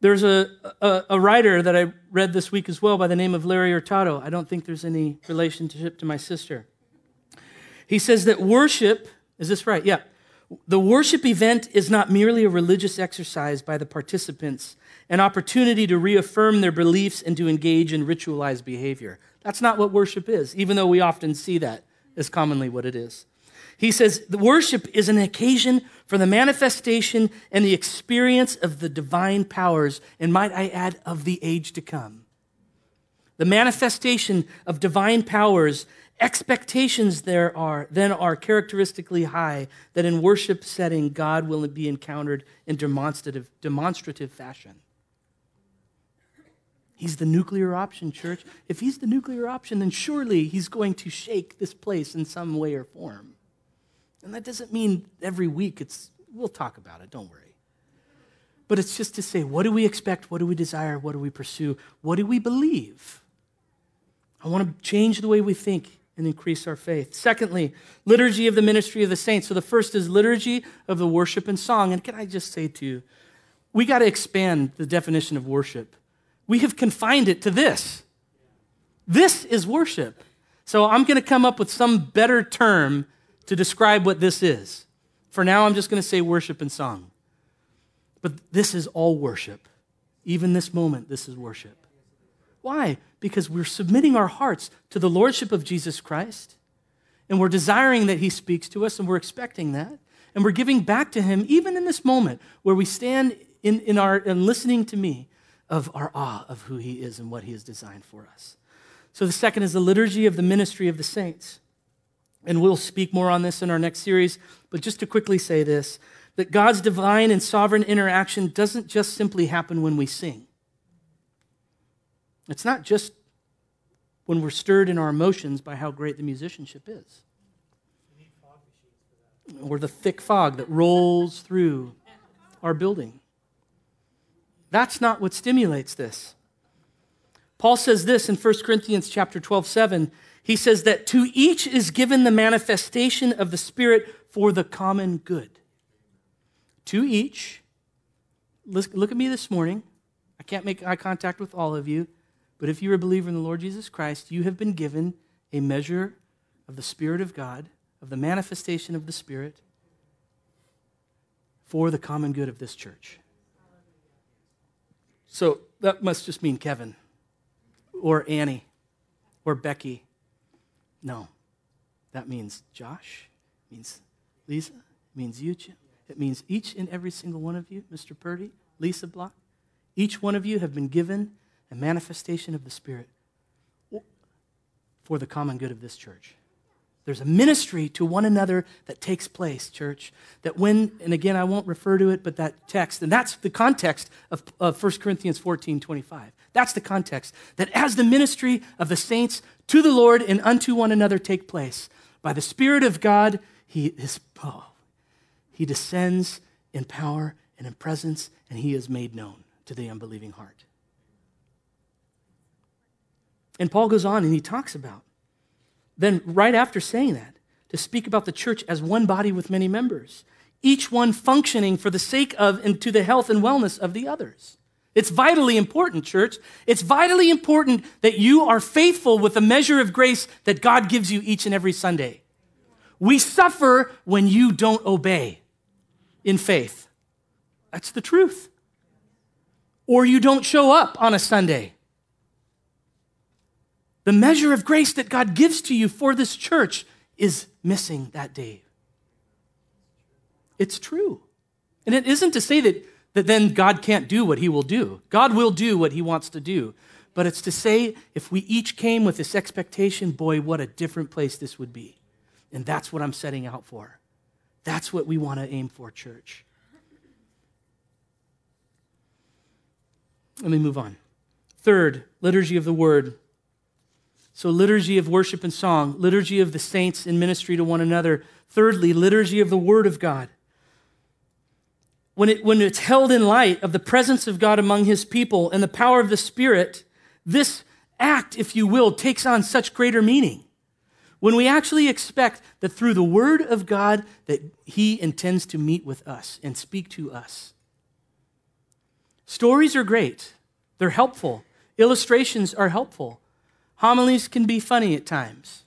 There's a, a, a, writer that I read this week as well by the name of Larry Hurtado. I don't think there's any relationship to my sister. He says that worship, is this right? Yeah. The worship event is not merely a religious exercise by the participants, an opportunity to reaffirm their beliefs and to engage in ritualized behavior. That's not what worship is, even though we often see that is commonly what it is. He says the worship is an occasion for the manifestation and the experience of the divine powers, and might I add, of the age to come. The manifestation of divine powers, expectations there are then are characteristically high that in worship setting God will be encountered in demonstrative, demonstrative fashion. He's the nuclear option, church. If he's the nuclear option, then surely he's going to shake this place in some way or form. And that doesn't mean every week it's, we'll talk about it, don't worry. But it's just to say, what do we expect? What do we desire? What do we pursue? What do we believe? I want to change the way we think and increase our faith. Secondly, liturgy of the ministry of the saints. So the first is liturgy of the worship and song. And can I just say to you, we got to expand the definition of worship. We have confined it to this. This is worship. So I'm going to come up with some better term to describe what this is. For now, I'm just going to say worship and song. But this is all worship. Even this moment, this is worship. Why? Because we're submitting our hearts to the Lordship of Jesus Christ, and we're desiring that He speaks to us, and we're expecting that. And we're giving back to Him, even in this moment where we stand in, in our and listening to me of our awe of who He is and what He has designed for us. So the second is the liturgy of the ministry of the saints. And we'll speak more on this in our next series, but just to quickly say this that God's divine and sovereign interaction doesn't just simply happen when we sing. It's not just when we're stirred in our emotions by how great the musicianship is, or the thick fog that rolls through our building. That's not what stimulates this. Paul says this in 1 Corinthians chapter 12, 7. He says that to each is given the manifestation of the Spirit for the common good to each. Look at me this morning. I can't make eye contact with all of you, but if you're a believer in the Lord Jesus Christ, you have been given a measure of the Spirit of God, of the manifestation of the Spirit for the common good of this church. So that must just mean Kevin or Annie or Becky. No, that means Josh, means Lisa, means you, Jim. It means each and every single one of you, Mr. Purdy, Lisa Block, each one of you have been given a manifestation of the Spirit for the common good of this church. There's a ministry to one another that takes place, church. That when, and again, I won't refer to it, but that text, and that's the context of, of 1 Corinthians 14 25. That's the context. That as the ministry of the saints to the Lord and unto one another take place, by the Spirit of God, He is, oh, he descends in power and in presence, and he is made known to the unbelieving heart. And Paul goes on and he talks about, then right after saying that, to speak about the church as one body with many members, each one functioning for the sake of and to the health and wellness of the others. It's vitally important, church. It's vitally important that you are faithful with the measure of grace that God gives you each and every Sunday. We suffer when you don't obey in faith. That's the truth. Or you don't show up on a Sunday. The measure of grace that God gives to you for this church is missing that day. It's true. And it isn't to say that, that then God can't do what he will do. God will do what he wants to do. But it's to say if we each came with this expectation, boy, what a different place this would be. And that's what I'm setting out for. That's what we want to aim for, church. Let me move on. Third, liturgy of the word. So, liturgy of worship and song, liturgy of the saints in ministry to one another. Thirdly, liturgy of the word of God. When, it, when it's held in light of the presence of God among his people and the power of the Spirit, this act, if you will, takes on such greater meaning when we actually expect that through the word of God that he intends to meet with us and speak to us. Stories are great. They're helpful. Illustrations are helpful. Homilies can be funny at times.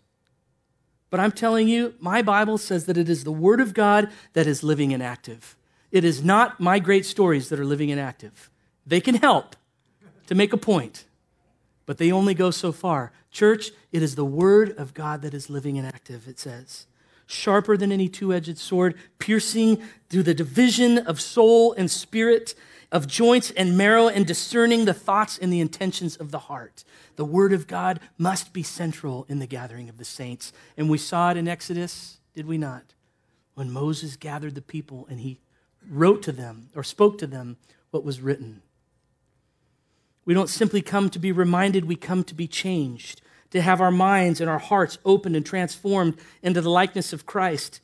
But I'm telling you, my Bible says that it is the Word of God that is living and active. It is not my great stories that are living and active. They can help to make a point, but they only go so far. Church, it is the word of God that is living and active, it says. Sharper than any two edged sword, piercing through the division of soul and spirit, of joints and marrow, and discerning the thoughts and the intentions of the heart. The word of God must be central in the gathering of the saints. And we saw it in Exodus, did we not? When Moses gathered the people and he wrote to them or spoke to them what was written. We don't simply come to be reminded, we come to be changed, to have our minds and our hearts opened and transformed into the likeness of Christ,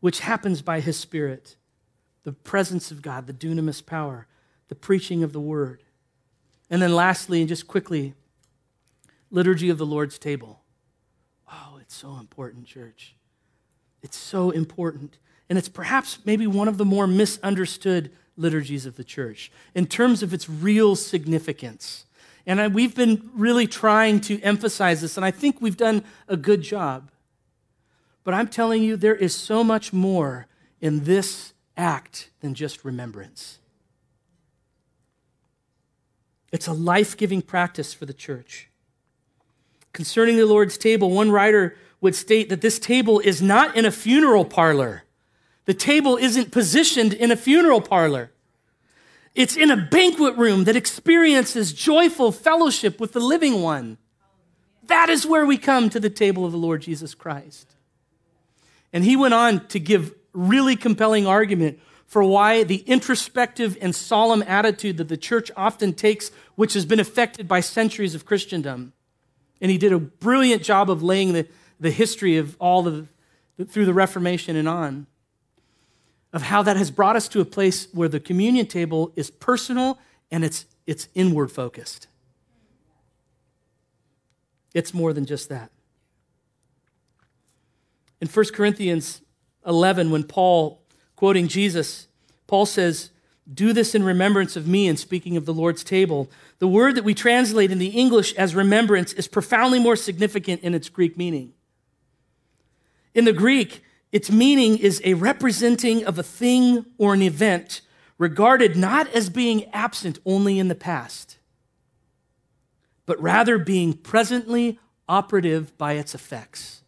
which happens by His Spirit, the presence of God, the dunamis power, the preaching of the Word. And then, lastly, and just quickly, liturgy of the Lord's table. Oh, it's so important, church. It's so important. And it's perhaps maybe one of the more misunderstood liturgies of the church in terms of its real significance. And I, we've been really trying to emphasize this, and I think we've done a good job. But I'm telling you, there is so much more in this act than just remembrance. It's a life giving practice for the church. Concerning the Lord's table, one writer would state that this table is not in a funeral parlor. The table isn't positioned in a funeral parlor. It's in a banquet room that experiences joyful fellowship with the living one. That is where we come to the table of the Lord Jesus Christ. And he went on to give really compelling argument for why the introspective and solemn attitude that the church often takes, which has been affected by centuries of Christendom. And he did a brilliant job of laying the, the history of all the, through the Reformation and on of how that has brought us to a place where the communion table is personal and it's, it's inward focused. It's more than just that. In 1 Corinthians 11, when Paul, quoting Jesus, Paul says, Do this in remembrance of me, and speaking of the Lord's table. The word that we translate in the English as remembrance is profoundly more significant in its Greek meaning. In the Greek, its meaning is a representing of a thing or an event regarded not as being absent only in the past, but rather being presently operative by its effects.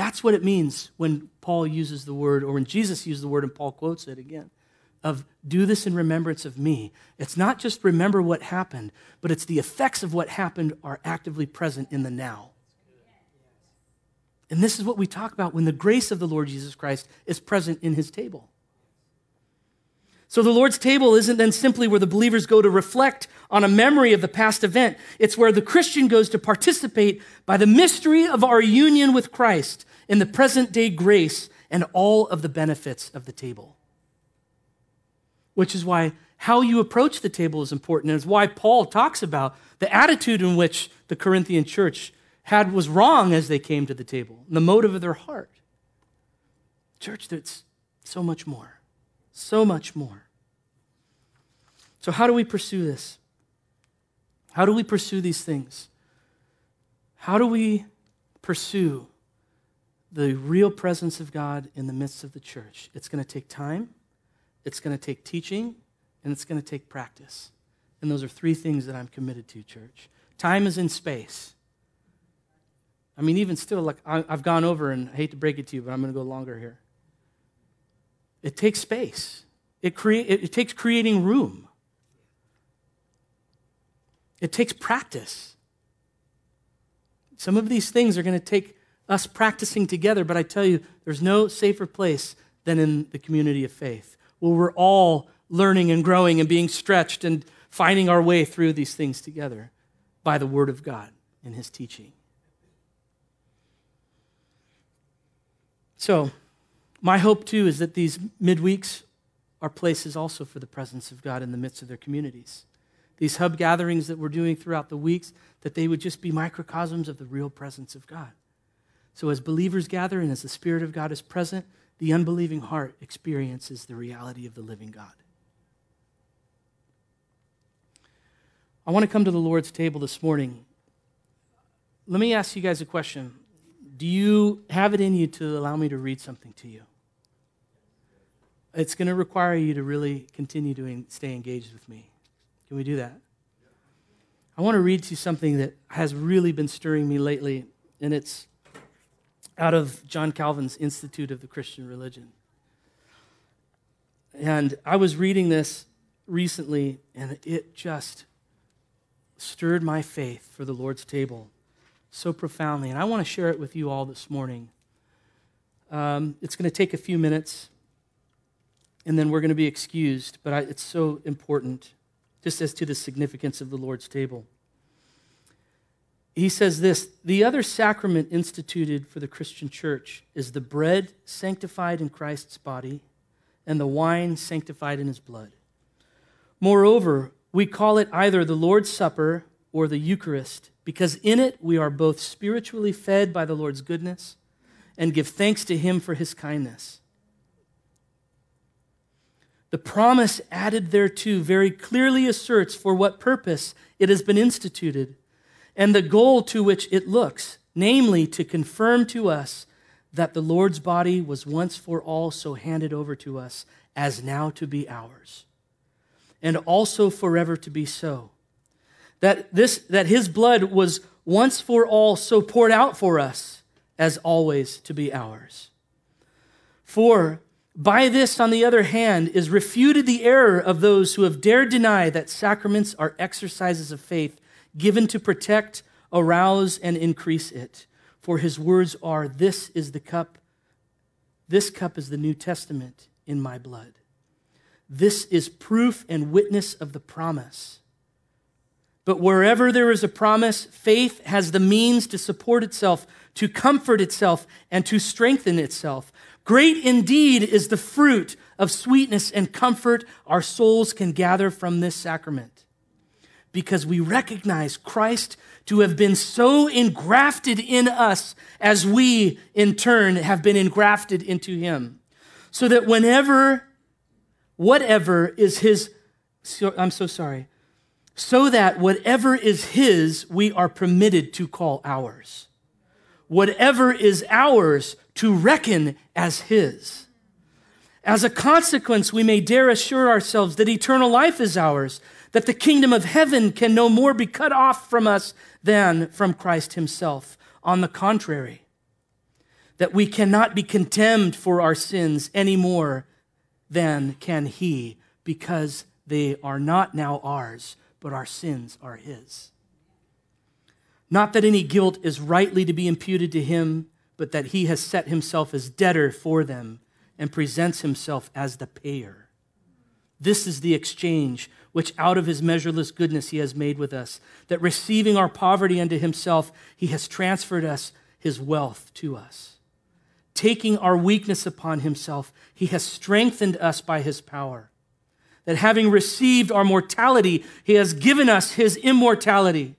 That's what it means when Paul uses the word, or when Jesus used the word and Paul quotes it again, of do this in remembrance of me. It's not just remember what happened, but it's the effects of what happened are actively present in the now. And this is what we talk about when the grace of the Lord Jesus Christ is present in his table. So the Lord's table isn't then simply where the believers go to reflect on a memory of the past event. It's where the Christian goes to participate by the mystery of our union with Christ in the present day grace and all of the benefits of the table. Which is why how you approach the table is important, and it's why Paul talks about the attitude in which the Corinthian church had was wrong as they came to the table, the motive of their heart. Church, there's so much more. So much more. So, how do we pursue this? How do we pursue these things? How do we pursue the real presence of God in the midst of the church? It's going to take time, it's going to take teaching, and it's going to take practice. And those are three things that I'm committed to, church. Time is in space. I mean, even still, like I've gone over, and I hate to break it to you, but I'm going to go longer here. It takes space. It, create, it takes creating room. It takes practice. Some of these things are going to take us practicing together, but I tell you, there's no safer place than in the community of faith, where we're all learning and growing and being stretched and finding our way through these things together by the Word of God and His teaching. So, my hope too is that these midweeks are places also for the presence of God in the midst of their communities. These hub gatherings that we're doing throughout the weeks, that they would just be microcosms of the real presence of God. So, as believers gather and as the Spirit of God is present, the unbelieving heart experiences the reality of the living God. I want to come to the Lord's table this morning. Let me ask you guys a question. Do you have it in you to allow me to read something to you? It's going to require you to really continue to stay engaged with me. Can we do that? I want to read to you something that has really been stirring me lately, and it's out of John Calvin's Institute of the Christian Religion. And I was reading this recently, and it just stirred my faith for the Lord's table so profoundly. And I want to share it with you all this morning. Um, it's going to take a few minutes, and then we're going to be excused, but I, it's so important. just as to the significance of the Lord's table. He says this The other sacrament instituted for the Christian church is the bread sanctified in Christ's body and the wine sanctified in his blood. Moreover, we call it either the Lord's Supper or the Eucharist, because in it we are both spiritually fed by the Lord's goodness and give thanks to him for his kindness. The promise added thereto very clearly asserts for what purpose it has been instituted and the goal to which it looks, namely to confirm to us that the Lord's body was once for all so handed over to us as now to be ours, and also forever to be so. That, this, that his blood was once for all so poured out for us as always to be ours. For by this, on the other hand, is refuted the error of those who have dared deny that sacraments are exercises of faith given to protect, arouse, and increase it. For his words are, This is the cup, this cup is the New Testament in my blood. This is proof and witness of the promise. But wherever there is a promise, faith has the means to support itself, to comfort itself, and to strengthen itself. Great indeed is the fruit of sweetness and comfort our souls can gather from this sacrament. Because we recognize Christ to have been so engrafted in us as we, in turn, have been engrafted into him. So that whenever, whatever is his, I'm so sorry, so that whatever is his, we are permitted to call ours. Whatever is ours, to reckon as his. As a consequence, we may dare assure ourselves that eternal life is ours, that the kingdom of heaven can no more be cut off from us than from Christ himself. On the contrary, that we cannot be condemned for our sins any more than can he, because they are not now ours, but our sins are his. Not that any guilt is rightly to be imputed to him but that he has set himself as debtor for them and presents himself as the payer. This is the exchange which out of his measureless goodness he has made with us, that receiving our poverty unto himself, he has transferred us his wealth to us. Taking our weakness upon himself, he has strengthened us by his power. That having received our mortality, he has given us his immortality.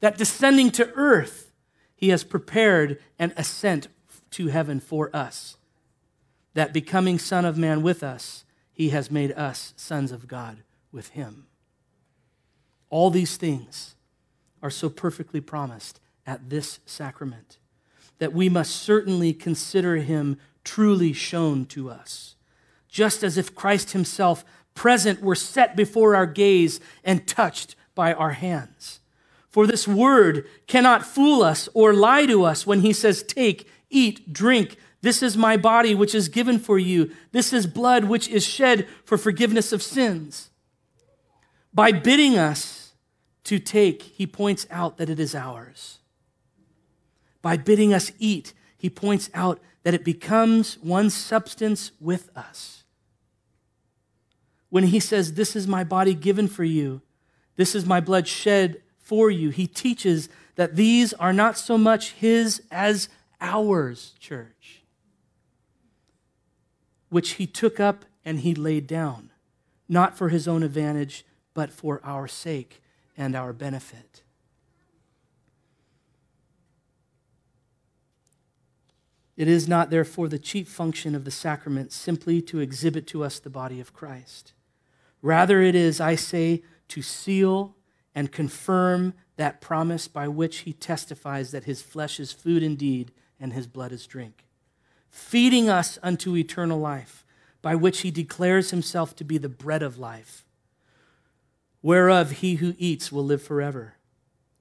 That descending to earth, he has prepared an ascent to heaven for us. That becoming Son of Man with us, he has made us sons of God with him. All these things are so perfectly promised at this sacrament that we must certainly consider him truly shown to us, just as if Christ himself present were set before our gaze and touched by our hands. For this word cannot fool us or lie to us when he says, Take, eat, drink. This is my body, which is given for you. This is blood, which is shed for forgiveness of sins. By bidding us to take, he points out that it is ours. By bidding us eat, he points out that it becomes one substance with us. When he says, This is my body given for you, this is my blood shed for you. He teaches that these are not so much his as ours, church, which he took up and he laid down, not for his own advantage, but for our sake and our benefit. It is not, therefore, the chief function of the sacrament simply to exhibit to us the body of Christ. Rather, it is, I say, to seal and confirm that promise by which he testifies that his flesh is food indeed and his blood is drink, feeding us unto eternal life, by which he declares himself to be the bread of life, whereof he who eats will live forever.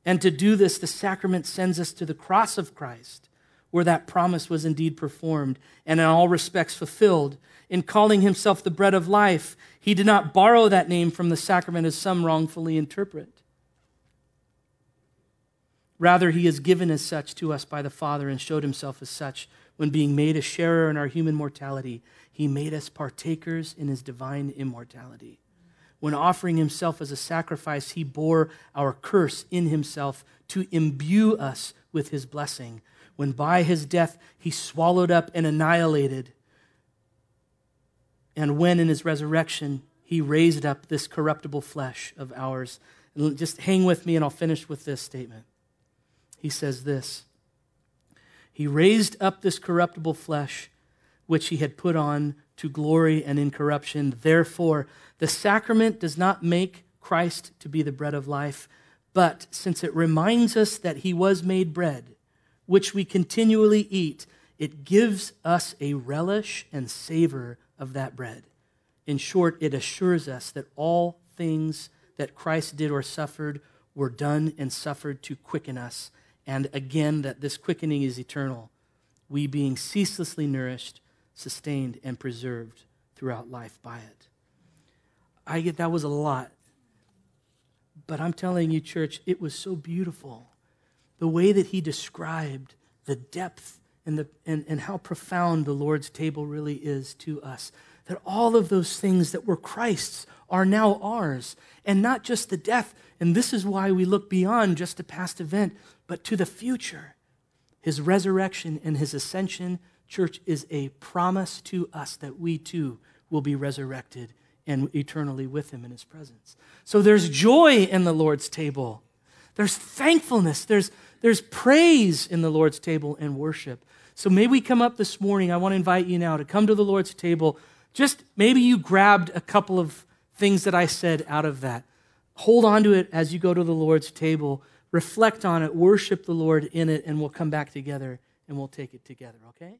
And to do this, the sacrament sends us to the cross of Christ, where that promise was indeed performed and in all respects fulfilled. In calling himself the bread of life, he did not borrow that name from the sacrament as some wrongfully interpret. Rather, he is given as such to us by the Father and showed himself as such when being made a sharer in our human mortality. He made us partakers in his divine immortality. When offering himself as a sacrifice, he bore our curse in himself to imbue us with his blessing. When by his death he swallowed up and annihilated, and when in his resurrection he raised up this corruptible flesh of ours. Just hang with me, and I'll finish with this statement. He says this He raised up this corruptible flesh, which he had put on to glory and incorruption. Therefore, the sacrament does not make Christ to be the bread of life, but since it reminds us that he was made bread, which we continually eat, it gives us a relish and savor of that bread. In short, it assures us that all things that Christ did or suffered were done and suffered to quicken us, and again, that this quickening is eternal, we being ceaselessly nourished, sustained, and preserved throughout life by it. I get that was a lot. But I'm telling you, church, it was so beautiful. The way that he described the depth and, the, and, and how profound the Lord's table really is to us. That all of those things that were Christ's are now ours, and not just the death. And this is why we look beyond just a past event, but to the future. His resurrection and his ascension, church, is a promise to us that we too will be resurrected and eternally with him in his presence. So there's joy in the Lord's table. There's thankfulness. There's, there's praise in the Lord's table and worship. So may we come up this morning. I want to invite you now to come to the Lord's table. Just maybe you grabbed a couple of things that I said out of that. Hold on to it as you go to the Lord's table. Reflect on it, worship the Lord in it, and we'll come back together and we'll take it together, okay?